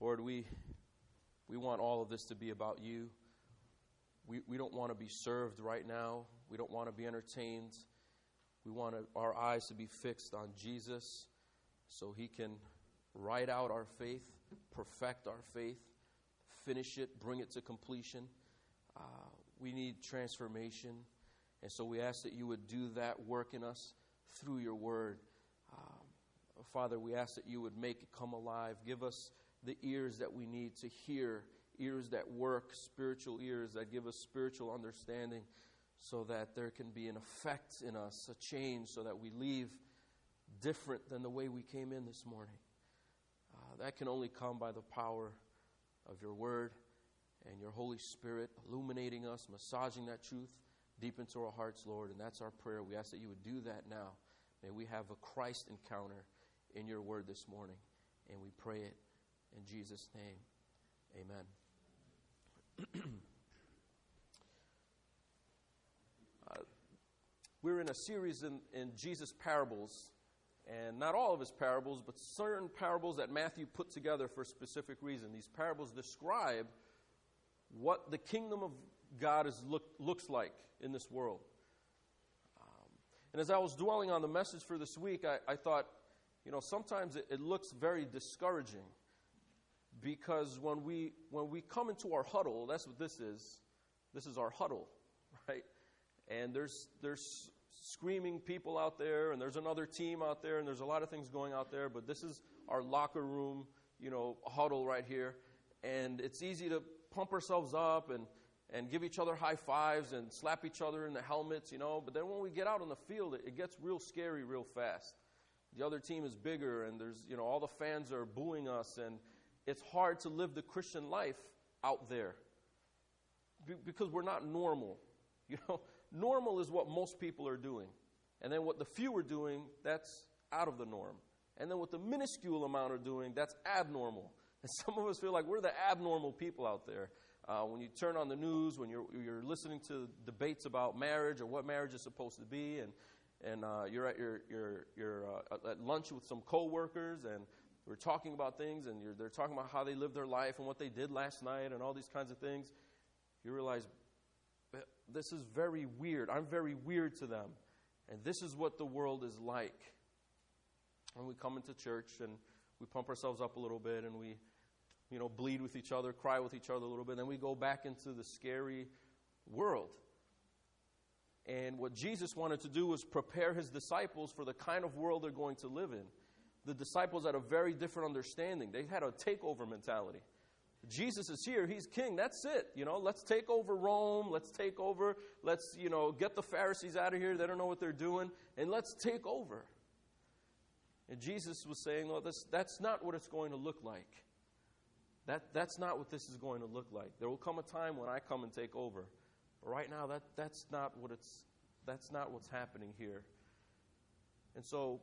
Lord, we, we want all of this to be about you. We, we don't want to be served right now. We don't want to be entertained. We want our eyes to be fixed on Jesus so he can write out our faith, perfect our faith, finish it, bring it to completion. Uh, we need transformation. And so we ask that you would do that work in us through your word. Um, Father, we ask that you would make it come alive. Give us the ears that we need to hear, ears that work, spiritual ears that give us spiritual understanding, so that there can be an effect in us, a change, so that we leave different than the way we came in this morning. Uh, that can only come by the power of your word and your Holy Spirit illuminating us, massaging that truth deep into our hearts, Lord. And that's our prayer. We ask that you would do that now. May we have a Christ encounter in your word this morning. And we pray it in Jesus' name. Amen. uh, we're in a series in, in Jesus' parables. And not all of his parables, but certain parables that Matthew put together for a specific reason. These parables describe what the kingdom of God is look, looks like in this world. Um, and as I was dwelling on the message for this week, I, I thought, you know, sometimes it, it, looks very discouraging because when we when we come into our huddle, that's what this is. This is our huddle, right? And there's there's screaming people out there, and there's another team out there, and there's a lot of things going out there. But this is our locker room, you know, huddle right here, and it's easy to pump ourselves up and and give each other high fives and slap each other in the helmets, you know. But then when we get out on the field, it, it gets real scary real fast. The other team is bigger, and there's, you know, all the fans are booing us, and it's hard to live the Christian life out there because we're not normal. You know, normal is what most people are doing. And then what the few are doing, that's out of the norm. And then what the minuscule amount are doing, that's abnormal. And some of us feel like we're the abnormal people out there. Uh, when you turn on the news, when you're, you're listening to debates about marriage or what marriage is supposed to be, and, and uh, you're at your, your, your uh, at lunch with some coworkers, and we're talking about things, and they're talking about how they lived their life and what they did last night and all these kinds of things, you realize this is very weird. I'm very weird to them. And this is what the world is like. When we come into church and we pump ourselves up a little bit and we you know, bleed with each other, cry with each other a little bit. And then we go back into the scary world. And what Jesus wanted to do was prepare his disciples for the kind of world they're going to live in. The disciples had a very different understanding. They had a takeover mentality. Jesus is here, he's king. That's it. You know, let's take over Rome, let's take over, let's, you know, get the Pharisees out of here. They don't know what they're doing, and let's take over. And Jesus was saying, well, this, that's not what it's going to look like. That, that's not what this is going to look like. There will come a time when I come and take over. But right now, that, that's, not what it's, that's not what's happening here. And so,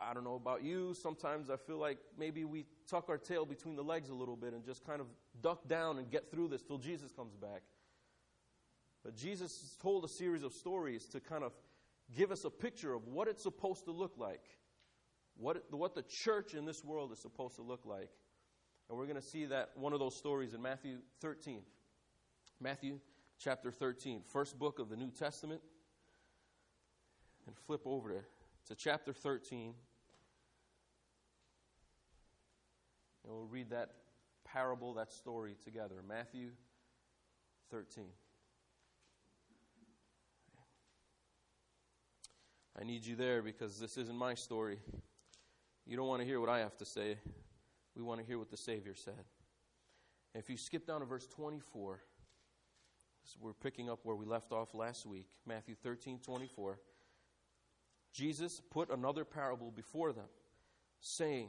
I don't know about you. Sometimes I feel like maybe we tuck our tail between the legs a little bit and just kind of duck down and get through this till Jesus comes back. But Jesus told a series of stories to kind of give us a picture of what it's supposed to look like, what, what the church in this world is supposed to look like. And we're going to see that one of those stories in Matthew 13. Matthew chapter 13, first book of the New Testament. And flip over to, to chapter 13. And we'll read that parable, that story together. Matthew 13. I need you there because this isn't my story. You don't want to hear what I have to say we want to hear what the Savior said. If you skip down to verse 24, so we're picking up where we left off last week, Matthew 13 24. Jesus put another parable before them, saying,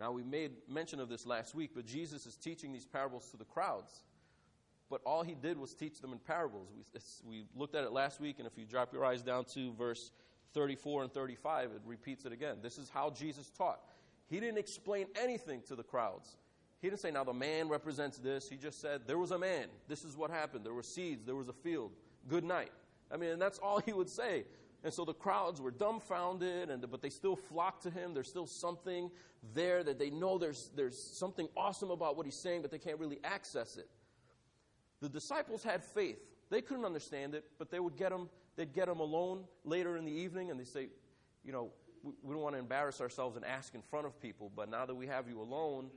Now, we made mention of this last week, but Jesus is teaching these parables to the crowds. But all he did was teach them in parables. We, we looked at it last week, and if you drop your eyes down to verse 34 and 35, it repeats it again. This is how Jesus taught. He didn't explain anything to the crowds. He didn't say, now the man represents this. He just said, there was a man. This is what happened. There were seeds. There was a field. Good night. I mean, that's all he would say. And so the crowds were dumbfounded, and, but they still flocked to him. There's still something there that they know there's, there's something awesome about what he's saying, but they can't really access it. The disciples had faith. They couldn't understand it, but they would get him, they'd get him alone later in the evening, and they say, you know, we, we don't want to embarrass ourselves and ask in front of people, but now that we have you alone,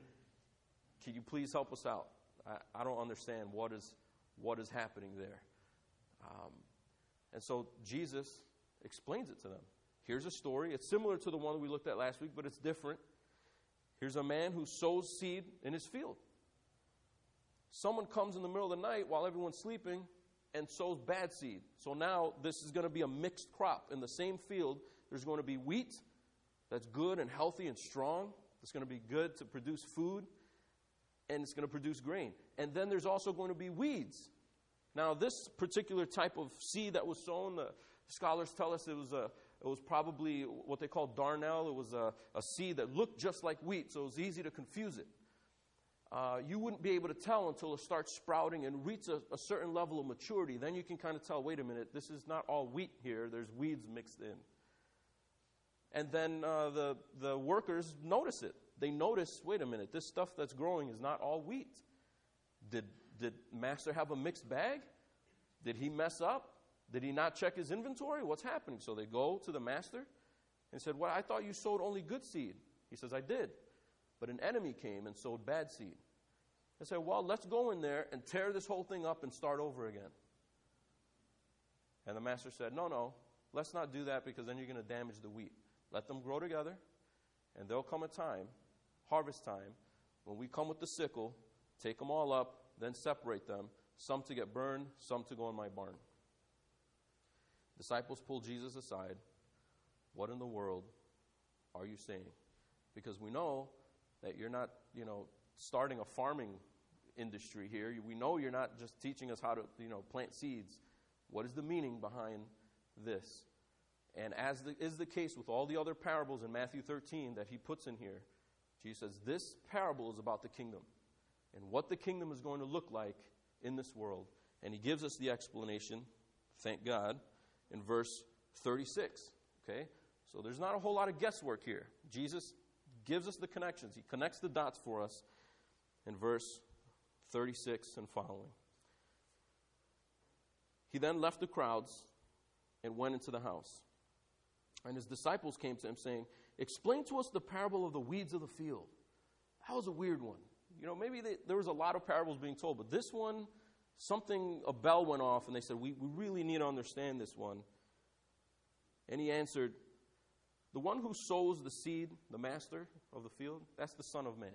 can you please help us out? I, I don't understand what is, what is happening there. Um, and so Jesus explains it to them. Here's a story. It's similar to the one we looked at last week, but it's different. Here's a man who sows seed in his field. Someone comes in the middle of the night while everyone's sleeping and sows bad seed. So now this is going to be a mixed crop. In the same field, there's going to be wheat that's good and healthy and strong. It's going to be good to produce food and it's going to produce grain. And then there's also going to be weeds now, this particular type of seed that was sown, the scholars tell us it was, a, it was probably what they call darnel. It was a, a seed that looked just like wheat, so it was easy to confuse it. Uh, you wouldn't be able to tell until it starts sprouting and reaches a, a, certain level of maturity. Then you can kind of tell wait a minute, this is not all wheat here, there's weeds mixed in. And then uh, the, the workers notice it. They notice wait a minute, this stuff that's growing is not all wheat. Did did master have a mixed bag? Did he mess up? Did he not check his inventory? What's happening? So they go to the master and said, Well, I thought you sowed only good seed. He says, I did. But an enemy came and sowed bad seed. They said, Well, let's go in there and tear this whole thing up and start over again. And the master said, No, no, let's not do that because then you're going to damage the wheat. Let them grow together, and there'll come a time, harvest time, when we come with the sickle, take them all up, then separate them, some to get burned, some to go in my barn. Disciples pull Jesus aside. What in the world are you saying? Because we know that you're not, you know, starting a farming industry here. We know you're not just teaching us how to, you know, plant seeds. What is the meaning behind this? And as the, is the case with all the other parables in Matthew 13 that he puts in here, Jesus says, This parable is about the kingdom and what the kingdom is going to look like in this world. And he gives us the explanation, thank God, in verse 36. Okay? So there's not a whole lot of guesswork here. Jesus gives us the connections, he connects the dots for us in verse 36 and following. He then left the crowds and went into the house. And his disciples came to him, saying, Explain to us the parable of the weeds of the field. That was a weird one. You know, maybe they, there was a lot of parables being told, but this one, something, a bell went off, and they said, we, we really need to understand this one. And he answered, The one who sows the seed, the master of the field, that's the Son of Man.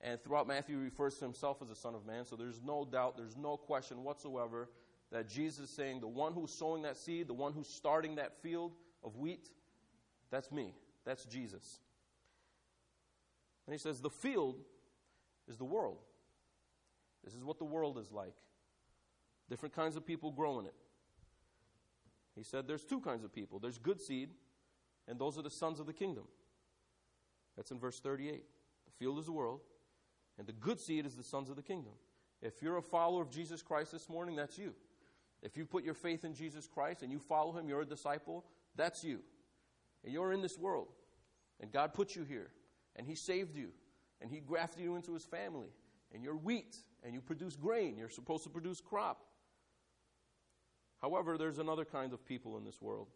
And throughout Matthew, he refers to himself as the Son of Man, so there's no doubt, there's no question whatsoever that Jesus is saying, The one who's sowing that seed, the one who's starting that field of wheat, that's me. That's Jesus. And he says, The field is the world. This is what the world is like. Different kinds of people grow in it. He said there's two kinds of people there's good seed, and those are the sons of the kingdom. That's in verse 38. The field is the world, and the good seed is the sons of the kingdom. If you're a follower of Jesus Christ this morning, that's you. If you put your faith in Jesus Christ and you follow him, you're a disciple, that's you. And you're in this world. And God put you here. And he saved you and he grafted you into his family. And you're wheat, and you produce grain. You're supposed to produce crop. However, there's another kind of people in this world.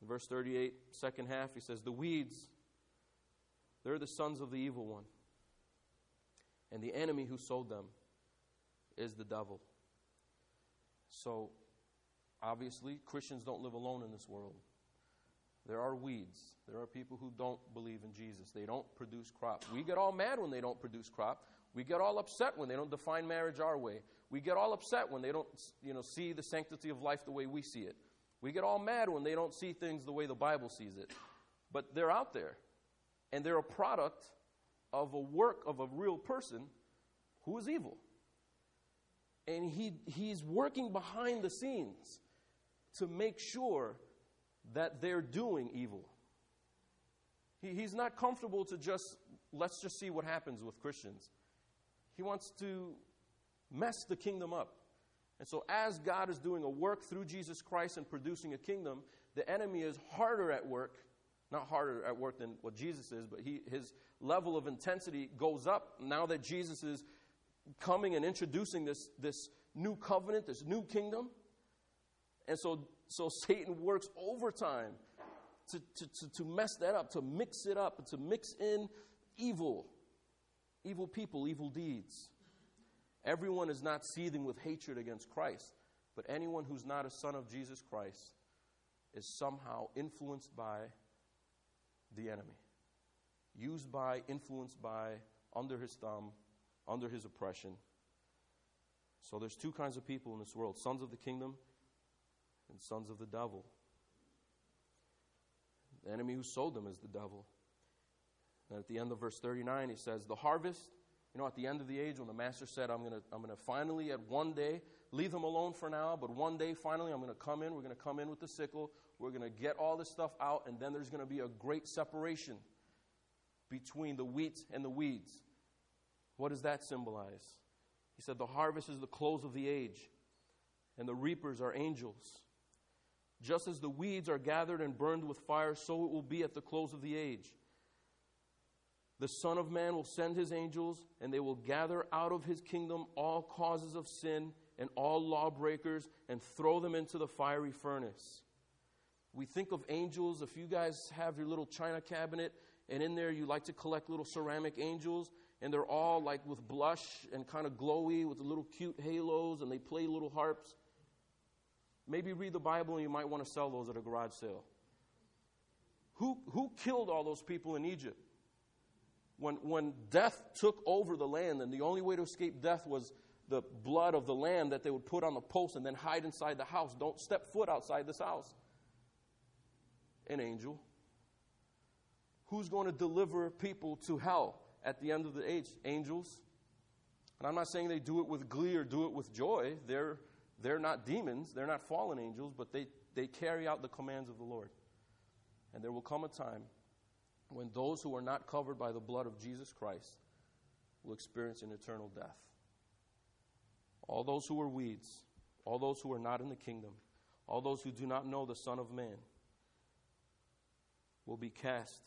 In verse 38, second half, he says, The weeds, they're the sons of the evil one. And the enemy who sowed them is the devil. So, obviously, Christians don't live alone in this world. There are weeds. There are people who don't believe in Jesus. They don't produce crop. We get all mad when they don't produce crop. We get all upset when they don't define marriage our way. We get all upset when they don't, you know, see the sanctity of life the way we see it. We get all mad when they don't see things the way the Bible sees it. But they're out there. And they're a product of a work of a real person who is evil. And he, he's working behind the scenes to make sure that they're doing evil. He, he's not comfortable to just, let's just see what happens with Christians. He wants to mess the kingdom up. And so, as God is doing a work through Jesus Christ and producing a kingdom, the enemy is harder at work, not harder at work than what Jesus is, but he, his level of intensity goes up now that Jesus is coming and introducing this, this new covenant, this new kingdom. And so, so Satan works overtime to, to, to, to mess that up, to mix it up, to mix in evil, evil people, evil deeds. Everyone is not seething with hatred against Christ, but anyone who's not a son of Jesus Christ is somehow influenced by the enemy, used by, influenced by, under his thumb, under his oppression. So there's two kinds of people in this world sons of the kingdom and sons of the devil. The enemy who sold them is the devil. And at the end of verse 39, he says, The harvest, you know, at the end of the age, when the master said, I'm going to I'm going to finally, at one day, leave them alone for now, but one day, finally, I'm going to come in. We're going to come in with the sickle. We're going to get all this stuff out, and then there's going to be a great separation between the wheat and the weeds. What does that symbolize? He said, The harvest is the close of the age, and the reapers are angels. Just as the weeds are gathered and burned with fire, so it will be at the close of the age. The Son of Man will send his angels, and they will gather out of his kingdom all causes of sin and all lawbreakers and throw them into the fiery furnace. We think of angels. If you guys have your little china cabinet, and in there you like to collect little ceramic angels, and they're all like with blush and kind of glowy with little cute halos, and they play little harps. Maybe read the Bible and you might want to sell those at a garage sale. Who, who killed all those people in Egypt? When, when death took over the land, and the only way to escape death was the blood of the lamb that they would put on the post and then hide inside the house. Don't step foot outside this house. An angel. Who's going to deliver people to hell? at the end of the age, angels. And I'm not saying they do it with glee or do it with joy. They're, they're not demons, they're not fallen angels, but they, they carry out the commands of the Lord. And there will come a time when those who are not covered by the blood of Jesus Christ will experience an eternal death. All those who are weeds, all those who are not in the kingdom, all those who do not know the Son of Man will be cast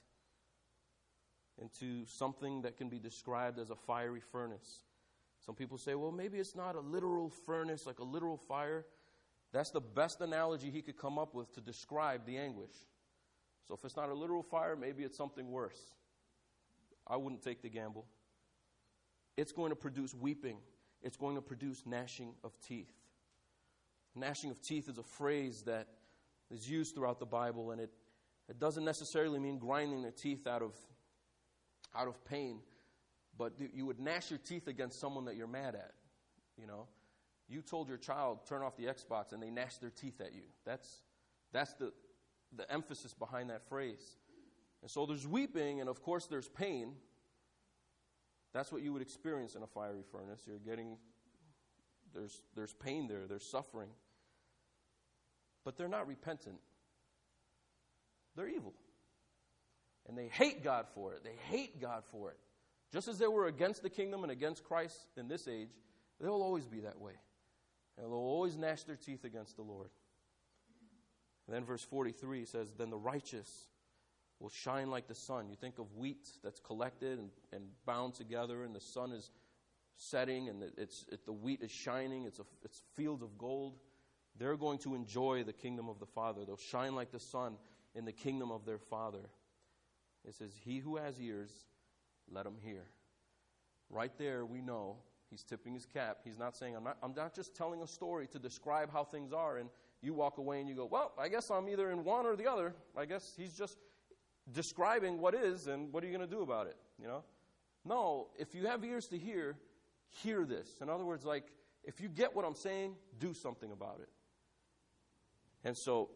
into something that can be described as a fiery furnace. Some people say, well, maybe it's not a literal furnace, like a literal fire. That's the best analogy he could come up with to describe the anguish. So if it's not a literal fire, maybe it's something worse. I wouldn't take the gamble. It's going to produce weeping, it's going to produce gnashing of teeth. Gnashing of teeth is a phrase that is used throughout the Bible, and it, it doesn't necessarily mean grinding the teeth out of out of pain, but you would gnash your teeth against someone that you're mad at. You know, you told your child turn off the Xbox, and they gnashed their teeth at you. That's that's the the emphasis behind that phrase. And so there's weeping, and of course there's pain. That's what you would experience in a fiery furnace. You're getting there's there's pain there, there's suffering. But they're not repentant. They're evil. And they hate God for it. They hate God for it. Just as they were against the kingdom and against Christ in this age, they'll always be that way. And they'll always gnash their teeth against the Lord. And then verse 43 says, Then the righteous will shine like the sun. You think of wheat that's collected and, and bound together, and the sun is setting, and it's, it, the wheat is shining. It's, a, it's fields of gold. They're going to enjoy the kingdom of the Father. They'll shine like the sun in the kingdom of their Father. It says, He who has ears, let him hear. right there we know he's tipping his cap. He's not saying, I'm not, I'm not just telling a story to describe how things are, and you walk away and you go, Well, I guess I'm either in one or the other. I guess he's just describing what is, and what are you going to do about it? You know? No, if you have ears to hear, hear this. In other words, like, if you get what I'm saying, do something about it. And so,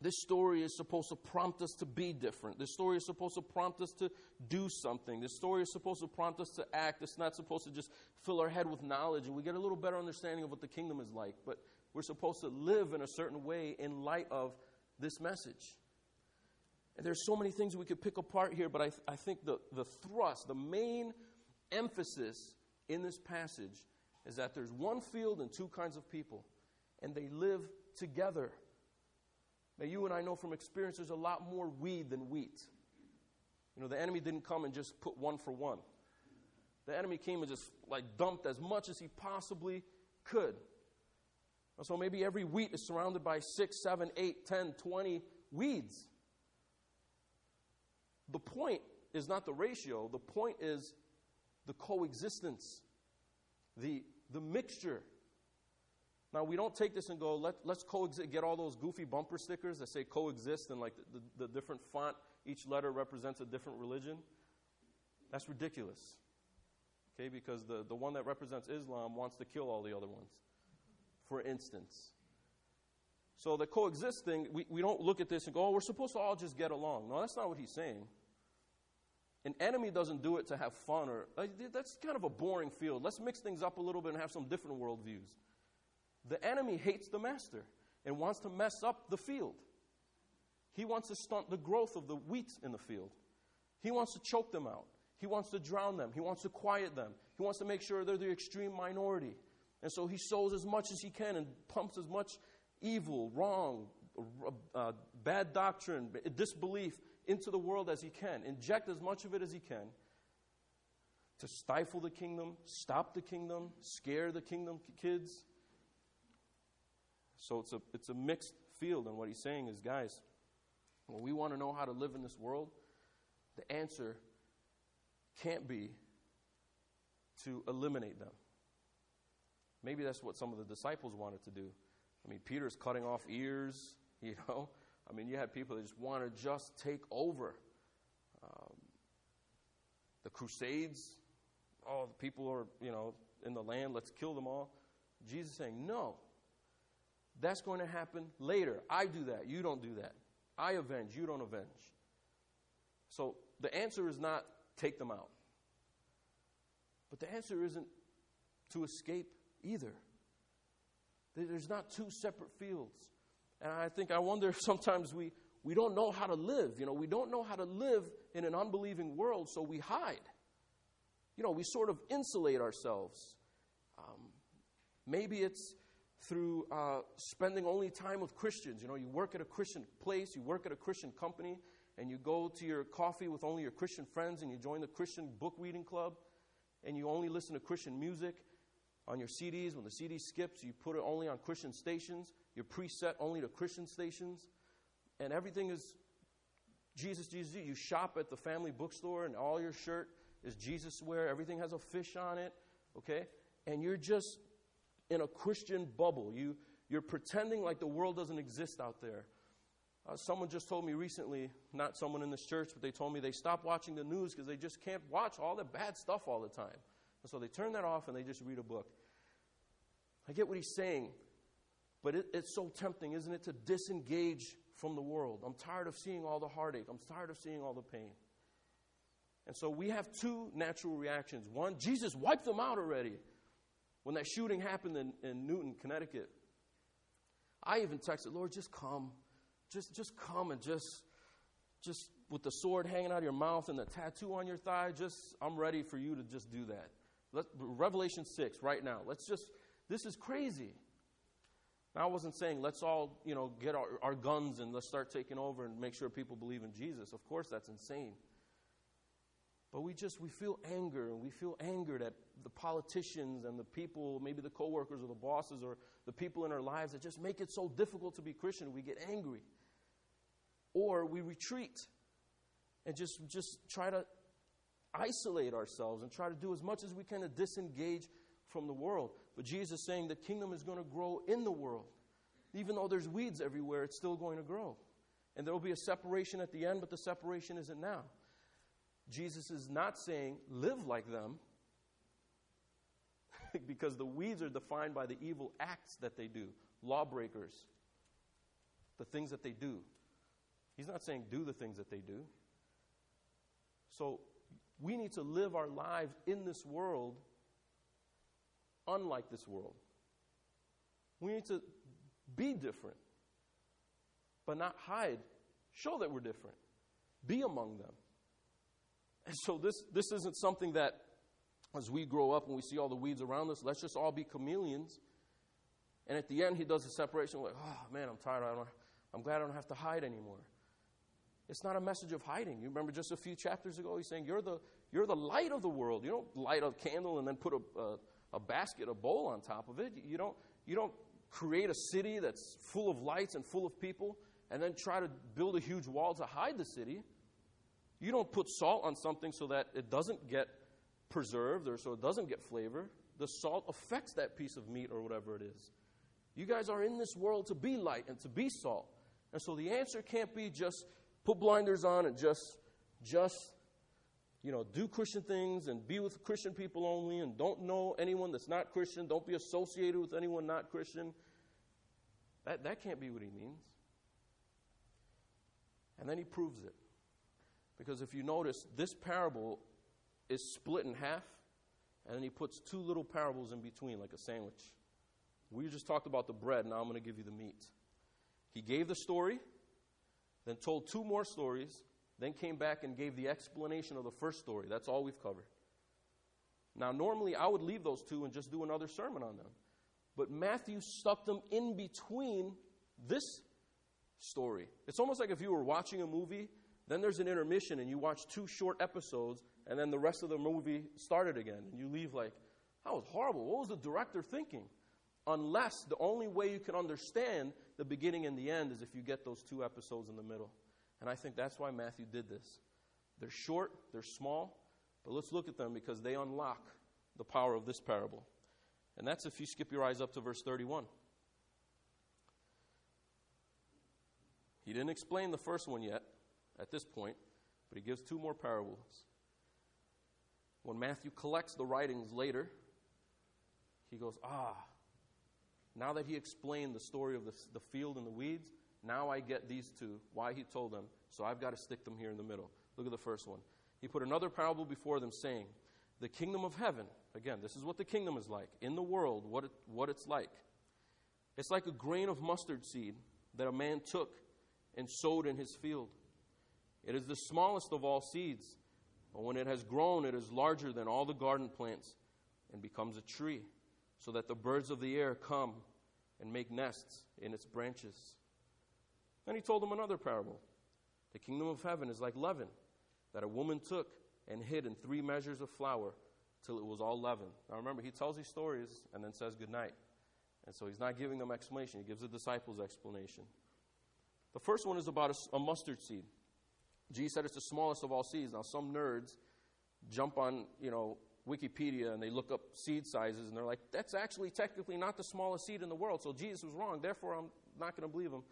this story is supposed to prompt us to be different. This story is supposed to prompt us to do something. This story is supposed to prompt us to act. It's not supposed to just fill our head with knowledge and we get a little better understanding of what the kingdom is like. But we're supposed to live in a certain way in light of this message. And there's so many things we could pick apart here, but I, th- I think the, the thrust, the main emphasis in this passage is that there's one field and two kinds of people, and they live together. Now, you and I know from experience there's a lot more weed than wheat. You know, the enemy didn't come and just put one for one. The enemy came and just like dumped as much as he possibly could. So maybe every wheat is surrounded by six, seven, eight, ten, twenty weeds. The point is not the ratio, the point is the coexistence, the, the mixture. Now, we don't take this and go, Let, let's coexist, get all those goofy bumper stickers that say coexist and like the, the, the different font, each letter represents a different religion. That's ridiculous. Okay, because the, the one that represents Islam wants to kill all the other ones, for instance. So the coexisting, we, we don't look at this and go, oh, we're supposed to all just get along. No, that's not what he's saying. An enemy doesn't do it to have fun or like, that's kind of a boring field. Let's mix things up a little bit and have some different worldviews. The enemy hates the master and wants to mess up the field. He wants to stunt the growth of the wheat in the field. He wants to choke them out. He wants to drown them. He wants to quiet them. He wants to make sure they're the extreme minority. And so he sows as much as he can and pumps as much evil, wrong, uh, bad doctrine, disbelief into the world as he can, inject as much of it as he can to stifle the kingdom, stop the kingdom, scare the kingdom kids. So it's a, it's a mixed field, and what he's saying is, guys, when we want to know how to live in this world, the answer can't be to eliminate them. Maybe that's what some of the disciples wanted to do. I mean, Peter's cutting off ears, you know. I mean, you had people that just want to just take over. Um, the Crusades, oh, the people are, you know, in the land, let's kill them all. Jesus saying, no. That's going to happen later. I do that. You don't do that. I avenge. You don't avenge. So the answer is not take them out. But the answer isn't to escape either. There's not two separate fields. And I think, I wonder if sometimes we, we don't know how to live. You know, we don't know how to live in an unbelieving world, so we hide. You know, we sort of insulate ourselves. Um, maybe it's through uh, spending only time with Christians. You know, you work at a Christian place, you work at a Christian company, and you go to your coffee with only your Christian friends, and you join the Christian book reading club, and you only listen to Christian music on your CDs. When the CD skips, you put it only on Christian stations. You're preset only to Christian stations. And everything is Jesus, Jesus. You shop at the family bookstore, and all your shirt is Jesus wear. Everything has a fish on it, okay? And you're just in a Christian bubble. You, you're pretending like the world doesn't exist out there. Uh, someone just told me recently, not someone in this church, but they told me they stopped watching the news because they just can't watch all the bad stuff all the time. And so they turn that off and they just read a book. I get what he's saying, but it, it's so tempting, isn't it, to disengage from the world. I'm tired of seeing all the heartache, I'm tired of seeing all the pain. And so we have two natural reactions. One, Jesus wiped them out already. When that shooting happened in, in Newtown, Connecticut, I even texted, Lord, just come. Just, just come and just, just with the sword hanging out of your mouth and the tattoo on your thigh, just, I'm ready for you to just do that. Let, Revelation 6, right now. Let's just, this is crazy. Now, I wasn't saying let's all, you know, get our, our guns and let's start taking over and make sure people believe in Jesus. Of course, that's insane. But we just, we feel anger and we feel angered at the politicians and the people, maybe the coworkers or the bosses or the people in our lives that just make it so difficult to be Christian. We get angry. Or we retreat and just, just try to isolate ourselves and try to do as much as we can to disengage from the world. But Jesus is saying the kingdom is going to grow in the world. Even though there's weeds everywhere, it's still going to grow. And there will be a separation at the end, but the separation isn't now. Jesus is not saying live like them because the weeds are defined by the evil acts that they do, lawbreakers, the things that they do. He's not saying do the things that they do. So we need to live our lives in this world unlike this world. We need to be different, but not hide. Show that we're different. Be among them. And so this, this isn't something that, as we grow up and we see all the weeds around us, let's just all be chameleons. And at the end, he does a separation, like, oh man, I'm tired. I don't, I'm glad I don't have to hide anymore. It's not a message of hiding. You remember just a few chapters ago, he's saying, You're the, you're the light of the world. You don't light a candle and then put a, a, a basket, a bowl on top of it. You don't, you don't create a city that's full of lights and full of people and then try to build a huge wall to hide the city. You don't put salt on something so that it doesn't get preserved or so it doesn't get flavor. The salt affects that piece of meat or whatever it is. You guys are in this world to be light and to be salt. And so the answer can't be just put blinders on and just just you know do Christian things and be with Christian people only and don't know anyone that's not Christian, don't be associated with anyone not Christian. That that can't be what he means. And then he proves it. Because if you notice, this parable is split in half, and then he puts two little parables in between, like a sandwich. We just talked about the bread, now I'm going to give you the meat. He gave the story, then told two more stories, then came back and gave the explanation of the first story. That's all we've covered. Now, normally I would leave those two and just do another sermon on them. But Matthew stuck them in between this story. It's almost like if you were watching a movie then there's an intermission, and you watch two short episodes, and then the rest of the movie started again. And you leave like, that was horrible. What was the director thinking? Unless the only way you can understand the beginning and the end is if you get those two episodes in the middle. And I think that's why Matthew did this. They're short, they're small, but let's look at them because they unlock the power of this parable. And that's if you skip your eyes up to verse 31. He didn't explain the first one yet at this point, but he gives two more parables. When Matthew collects the writings later, he goes, Ah, now that he explained the story of the, the field and the weeds, now I get these two, why he told them, so I've got to stick them here in the middle. Look at the first one. He put another parable before them, saying, The kingdom of heaven, again, this is what the kingdom is like, in the world, what, it, what it's like. It's like a grain of mustard seed that a man took and sowed in his field. It is the smallest of all seeds, but when it has grown, it is larger than all the garden plants and becomes a tree, so that the birds of the air come and make nests in its branches. Then he told them another parable. The kingdom of heaven is like leaven that a woman took and hid in three measures of flour till it was all leaven. Now remember, he tells these stories and then says goodnight. And so he's not giving them explanation, he gives the disciples explanation. The first one is about a, a mustard seed. Jesus said it's the smallest of all seeds. Now, some nerds jump on, you know, Wikipedia and they look up seed sizes and they're like, that's actually technically not the smallest seed in the world. So Jesus was wrong. Therefore, I'm not going to believe him.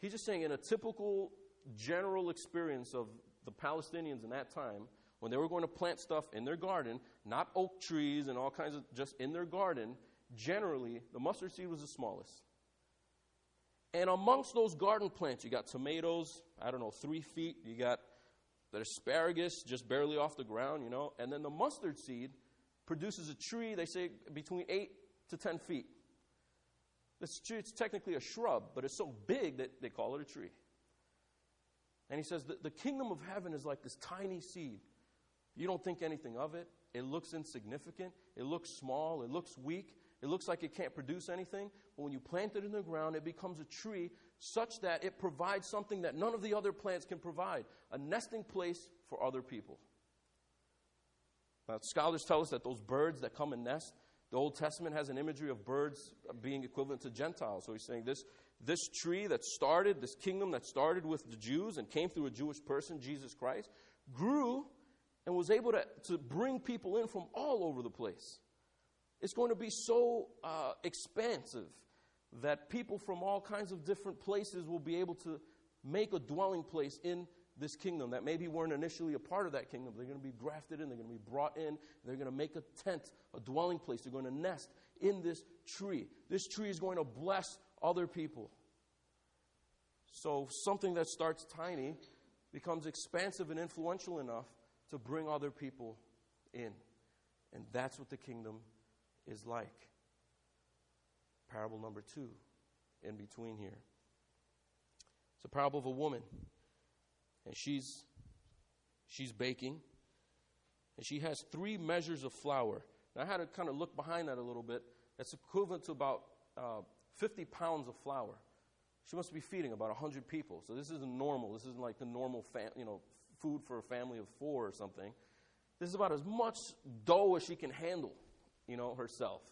He's just saying, in a typical general experience of the Palestinians in that time, when they were going to plant stuff in their garden, not oak trees and all kinds of, just in their garden, generally, the mustard seed was the smallest. And amongst those garden plants, you got tomatoes, I don't know, three feet. You got the asparagus just barely off the ground, you know. And then the mustard seed produces a tree, they say, between eight to 10 feet. This tree, it's technically a shrub, but it's so big that they call it a tree. And he says the, the kingdom of heaven is like this tiny seed. You don't think anything of it. It looks insignificant. It looks small. It looks weak. It looks like it can't produce anything, but when you plant it in the ground, it becomes a tree such that it provides something that none of the other plants can provide a nesting place for other people. Now, scholars tell us that those birds that come and nest, the Old Testament has an imagery of birds being equivalent to Gentiles. So he's saying this, this tree that started, this kingdom that started with the Jews and came through a Jewish person, Jesus Christ, grew and was able to, to bring people in from all over the place. It's going to be so uh, expansive that people from all kinds of different places will be able to make a dwelling place in this kingdom that maybe weren't initially a part of that kingdom. They're going to be grafted in, they're going to be brought in, they're going to make a tent, a dwelling place. They're going to nest in this tree. This tree is going to bless other people. So something that starts tiny becomes expansive and influential enough to bring other people in. And that's what the kingdom is like. Parable number two, in between here. It's a parable of a woman, and she's she's baking, and she has three measures of flour. Now, I had to kind of look behind that a little bit. That's equivalent to about uh, 50 pounds of flour. She must be feeding about 100 people. So this isn't normal. This isn't like the normal, fam- you know, food for a family of four or something. This is about as much dough as she can handle, you know, herself.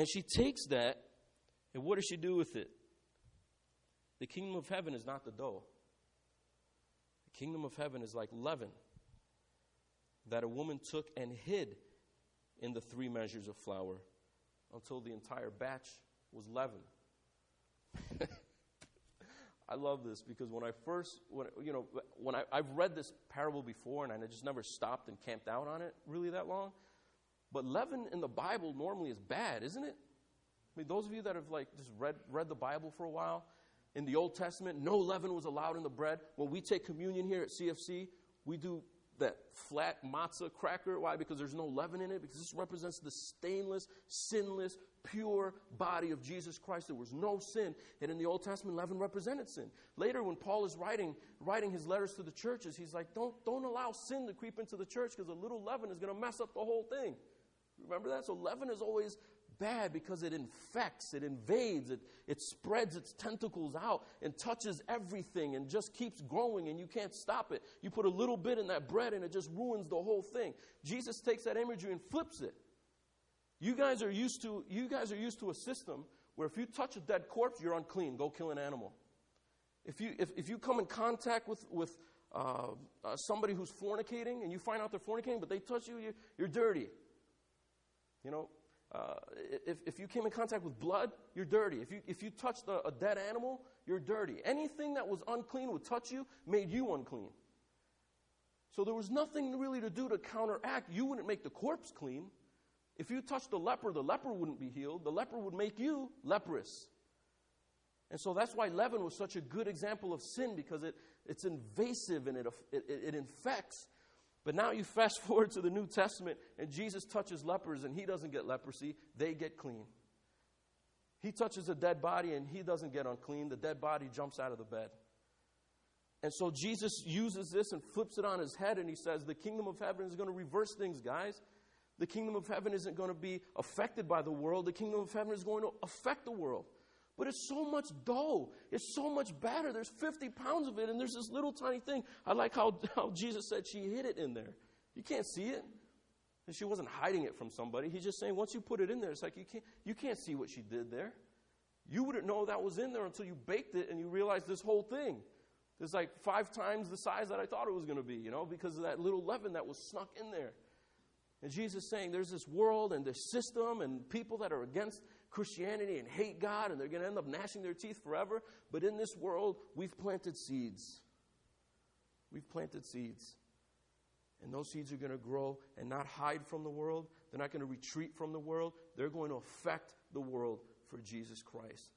And she takes that, and what does she do with it? The kingdom of heaven is not the dough. The kingdom of heaven is like leaven that a woman took and hid in the three measures of flour until the entire batch was leavened. I love this because when I first, when, you know, when I, I've read this parable before and I just never stopped and camped out on it really that long. But leaven in the Bible normally is bad, isn't it? I mean, those of you that have like just read, read the Bible for a while, in the Old Testament, no leaven was allowed in the bread. When we take communion here at CFC, we do that flat matzah cracker. Why? Because there's no leaven in it. Because this represents the stainless, sinless, pure body of Jesus Christ. There was no sin. And in the Old Testament, leaven represented sin. Later, when Paul is writing, writing his letters to the churches, he's like, don't, don't allow sin to creep into the church because a little leaven is going to mess up the whole thing. Remember that? So leaven is always bad because it infects, it invades, it, it spreads its tentacles out and touches everything and just keeps growing and you can't stop it. You put a little bit in that bread and it just ruins the whole thing. Jesus takes that imagery and flips it. You guys are used to, you guys are used to a system where if you touch a dead corpse, you're unclean. Go kill an animal. If you, if, if you come in contact with, with uh, uh, somebody who's fornicating and you find out they're fornicating, but they touch you, you you're dirty. You know, uh, if, if you came in contact with blood, you're dirty. If you, if you touched a, a dead animal, you're dirty. Anything that was unclean would touch you, made you unclean. So there was nothing really to do to counteract. You wouldn't make the corpse clean. If you touched the leper, the leper wouldn't be healed. The leper would make you leprous. And so that's why leaven was such a good example of sin because it, it's invasive and it, it, it infects but now you fast forward to the New Testament, and Jesus touches lepers, and he doesn't get leprosy, they get clean. He touches a dead body, and he doesn't get unclean. The dead body jumps out of the bed. And so Jesus uses this and flips it on his head, and he says, The kingdom of heaven is going to reverse things, guys. The kingdom of heaven isn't going to be affected by the world, the kingdom of heaven is going to affect the world. But it's so much dough. It's so much batter. There's 50 pounds of it, and there's this little tiny thing. I like how, how Jesus said she hid it in there. You can't see it. And she wasn't hiding it from somebody. He's just saying, once you put it in there, it's like you can't, you can't see what she did there. You wouldn't know that was in there until you baked it and you realized this whole thing is like five times the size that I thought it was going to be, you know, because of that little leaven that was snuck in there. And Jesus saying there's this world and this system and people that are against Christianity and hate God and they're going to end up gnashing their teeth forever. But in this world, we've planted seeds. We've planted seeds. And those seeds are going to grow and not hide from the world. They're not going to retreat from the world. They're going to affect the world for Jesus Christ.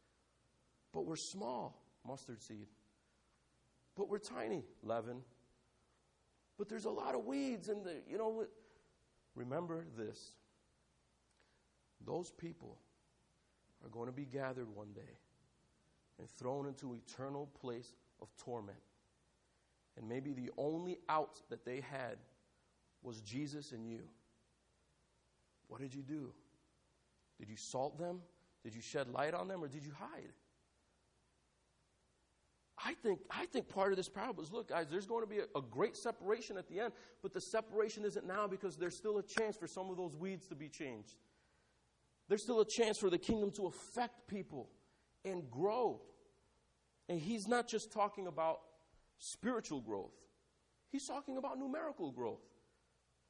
But we're small, mustard seed. But we're tiny, leaven. But there's a lot of weeds in the, you know, remember this. Those people are going to be gathered one day and thrown into eternal place of torment. And maybe the only out that they had was Jesus and you. What did you do? Did you salt them? Did you shed light on them or did you hide? I think, I think part of this parable is look, guys, there's going to be a, a, great separation at the end, but the separation isn't now because there's still a chance for some of those weeds to be changed. There's still a chance for the kingdom to affect people and grow. And he's not just talking about spiritual growth, He's talking about numerical growth.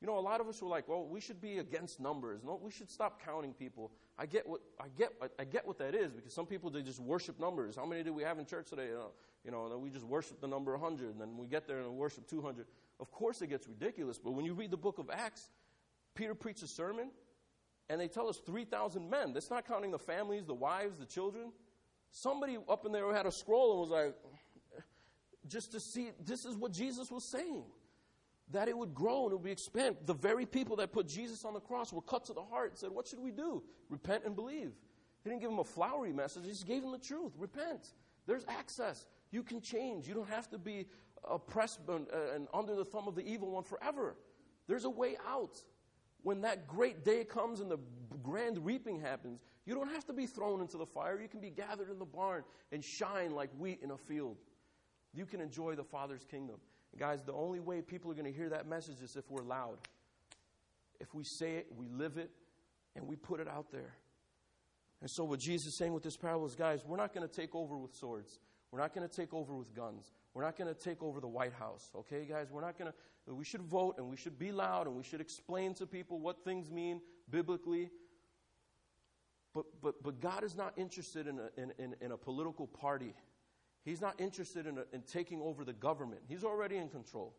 You know, a lot of us were like, "Well, we should be against numbers. No, we should stop counting people." I get what I get. I get what that is because some people they just worship numbers. How many do we have in church today? Uh, you know, you know, and we just worship the number 100, and then we get there and we worship 200. Of course, it gets ridiculous. But when you read the book of Acts, Peter preached a sermon, and they tell us 3,000 men. That's not counting the families, the wives, the children. Somebody up in there had a scroll and was like, just to see, this is what Jesus was saying that it would grow and it would be expand. The very people that put Jesus on the cross were cut to the heart and said, What should we do? Repent and believe. He didn't give them a flowery message, he just gave them the truth. Repent. There's access. You can change. You don't have to be oppressed and under the thumb of the evil one forever. There's a way out. When that great day comes and the grand reaping happens, you don't have to be thrown into the fire. You can be gathered in the barn and shine like wheat in a field. You can enjoy the Father's kingdom. Guys, the only way people are going to hear that message is if we're loud. If we say it, we live it, and we put it out there. And so, what Jesus is saying with this parable is, guys, we're not going to take over with swords. We're not going to take over with guns. We're not going to take over the White House. Okay, guys? We're not going to, we should vote and we should be loud and we should explain to people what things mean biblically. But, but, but God is not interested in a, in, in, in a political party. He's not interested in, a, in taking over the government. He's already in control.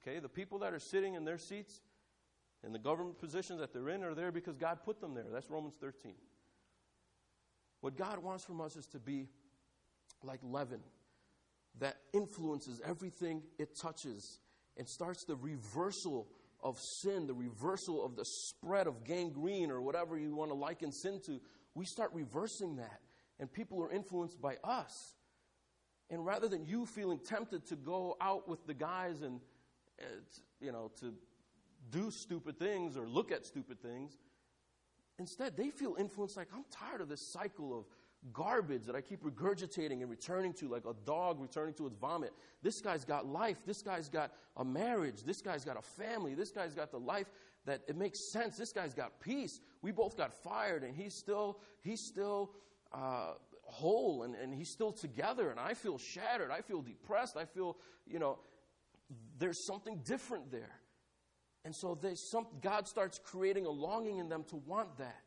Okay? The people that are sitting in their seats in the government positions that they're in are there because God put them there. That's Romans 13. What God wants from us is to be like leaven that influences everything it touches and starts the reversal of sin, the reversal of the spread of gangrene or whatever you want to liken sin to. We start reversing that, and people are influenced by us. And rather than you feeling tempted to go out with the guys and, uh, you know, to do stupid things or look at stupid things, instead they feel influenced like, I'm tired of this cycle of garbage that I keep regurgitating and returning to like a dog returning to its vomit. This guy's got life. This guy's got a marriage. This guy's got a family. This guy's got the life that it makes sense. This guy's got peace. We both got fired and he's still, he's still, uh, whole and, and he's still together and I feel shattered. I feel depressed. I feel, you know, there's something different there. And so they, some, God starts creating a longing in them to want that.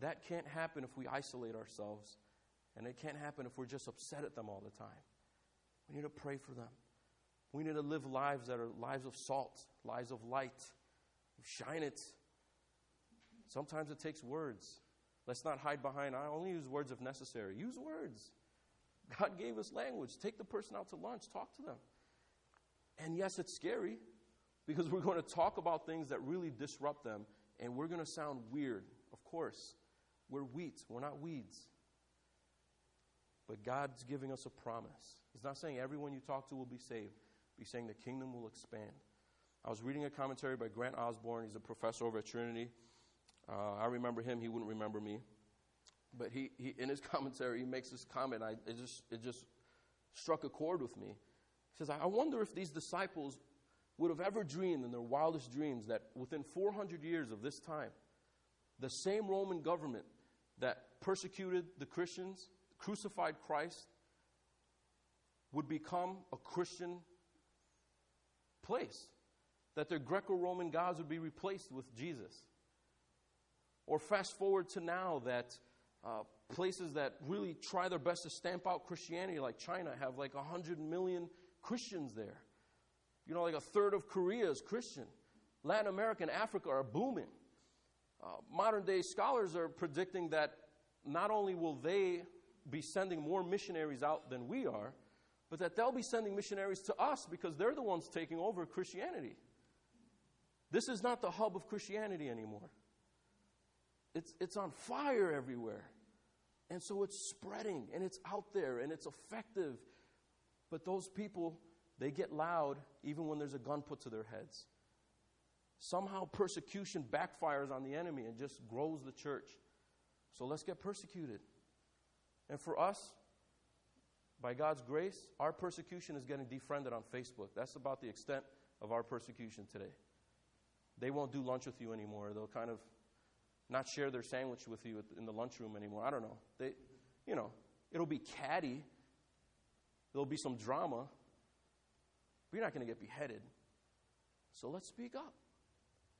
That can't happen if we isolate ourselves. And it can't happen if we're just upset at them all the time. We need to pray for them. We need to live lives that are lives of salt, lives of light. Shine it. Sometimes it takes words. Let's not hide behind, I only use words if necessary. Use words. God gave us language. Take the person out to lunch, talk to them. And yes, it's scary because we're going to talk about things that really disrupt them and we're going to sound weird. Of course, we're wheat, we're not weeds. But God's giving us a promise. He's not saying everyone you talk to will be saved, He's saying the kingdom will expand. I was reading a commentary by Grant Osborne. He's a professor over at Trinity. Uh, I remember him, he wouldn't remember me. But he, he in his commentary, he makes this comment. I, it, just, it just struck a chord with me. He says, I wonder if these disciples would have ever dreamed in their wildest dreams that within 400 years of this time, the same Roman government that persecuted the Christians, crucified Christ, would become a Christian place. That their Greco Roman gods would be replaced with Jesus. Or fast forward to now that uh, places that really try their best to stamp out Christianity, like China, have like 100 million Christians there. You know, like a third of Korea is Christian. Latin America and Africa are booming. Uh, modern day scholars are predicting that not only will they be sending more missionaries out than we are, but that they'll be sending missionaries to us because they're the ones taking over Christianity. This is not the hub of Christianity anymore. It's, it's on fire everywhere. And so it's spreading and it's out there and it's effective. But those people, they get loud even when there's a gun put to their heads. Somehow persecution backfires on the enemy and just grows the church. So let's get persecuted. And for us, by God's grace, our persecution is getting defriended on Facebook. That's about the extent of our persecution today. They won't do lunch with you anymore. They'll kind of not share their sandwich with you in the lunchroom anymore. I don't know. They, you know, it'll be catty. There'll be some drama. but you're not going to get beheaded. So let's speak up.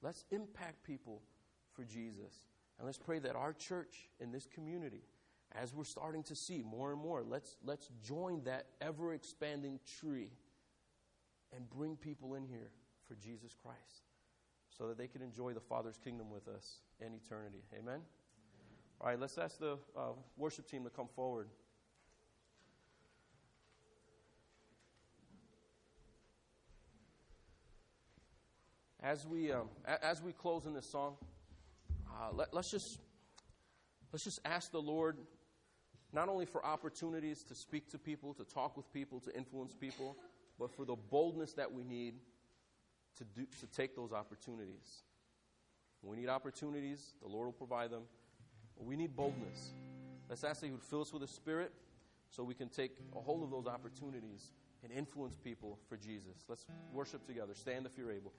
Let's impact people for Jesus. And let's pray that our church in this community, as we're starting to see more and more, let's, let's join that ever expanding tree and bring people in here for Jesus Christ so that they can enjoy the Father's kingdom with us in eternity. Amen? All right, let's ask the uh, worship team to come forward. As we, um, as we close in this song, uh, let, let's, just, let's just ask the Lord not only for opportunities to speak to people, to talk with people, to influence people, but for the boldness that we need to, do, to take those opportunities. we need opportunities, the Lord will provide them. We need boldness. Let's ask that He would fill us with the Spirit so we can take a hold of those opportunities and influence people for Jesus. Let's worship together. Stand if you're able.